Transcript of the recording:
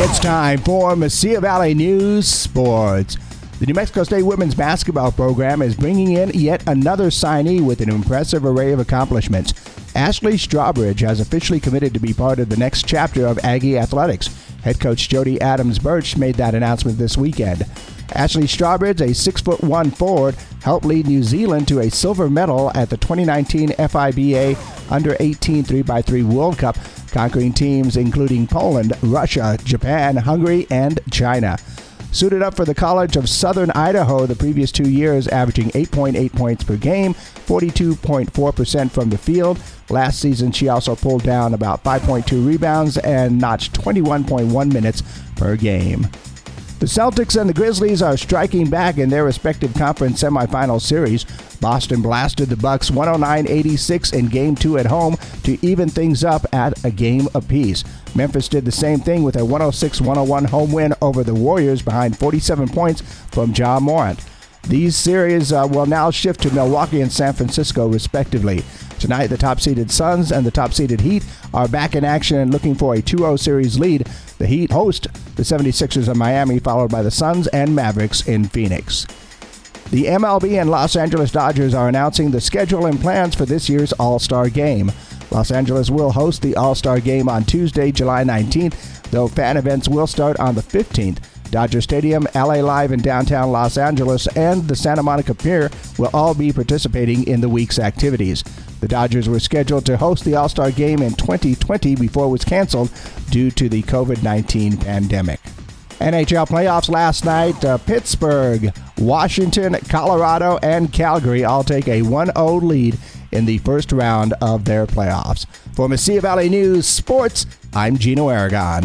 It's time for Mesilla Valley News Sports. The New Mexico State women's basketball program is bringing in yet another signee with an impressive array of accomplishments. Ashley Strawbridge has officially committed to be part of the next chapter of Aggie Athletics. Head coach Jody Adams Birch made that announcement this weekend. Ashley Strawbridge, a six foot one forward, helped lead New Zealand to a silver medal at the 2019 FIBA Under 18 3x3 World Cup, conquering teams including Poland, Russia, Japan, Hungary, and China. Suited up for the College of Southern Idaho the previous two years, averaging 8.8 points per game, 42.4% from the field. Last season, she also pulled down about 5.2 rebounds and notched 21.1 minutes per game. The Celtics and the Grizzlies are striking back in their respective conference semifinal series. Boston blasted the Bucks 109-86 in game 2 at home to even things up at a game apiece. Memphis did the same thing with a 106-101 home win over the Warriors behind 47 points from Ja Morant. These series uh, will now shift to Milwaukee and San Francisco, respectively. Tonight, the top seeded Suns and the top seeded Heat are back in action and looking for a 2 0 series lead. The Heat host the 76ers of Miami, followed by the Suns and Mavericks in Phoenix. The MLB and Los Angeles Dodgers are announcing the schedule and plans for this year's All Star game. Los Angeles will host the All Star game on Tuesday, July 19th, though fan events will start on the 15th. Dodger Stadium, LA Live in downtown Los Angeles, and the Santa Monica Pier will all be participating in the week's activities. The Dodgers were scheduled to host the All Star game in 2020 before it was canceled due to the COVID 19 pandemic. NHL playoffs last night. Uh, Pittsburgh, Washington, Colorado, and Calgary all take a 1 0 lead in the first round of their playoffs. For Mesilla Valley News Sports, I'm Gino Aragon.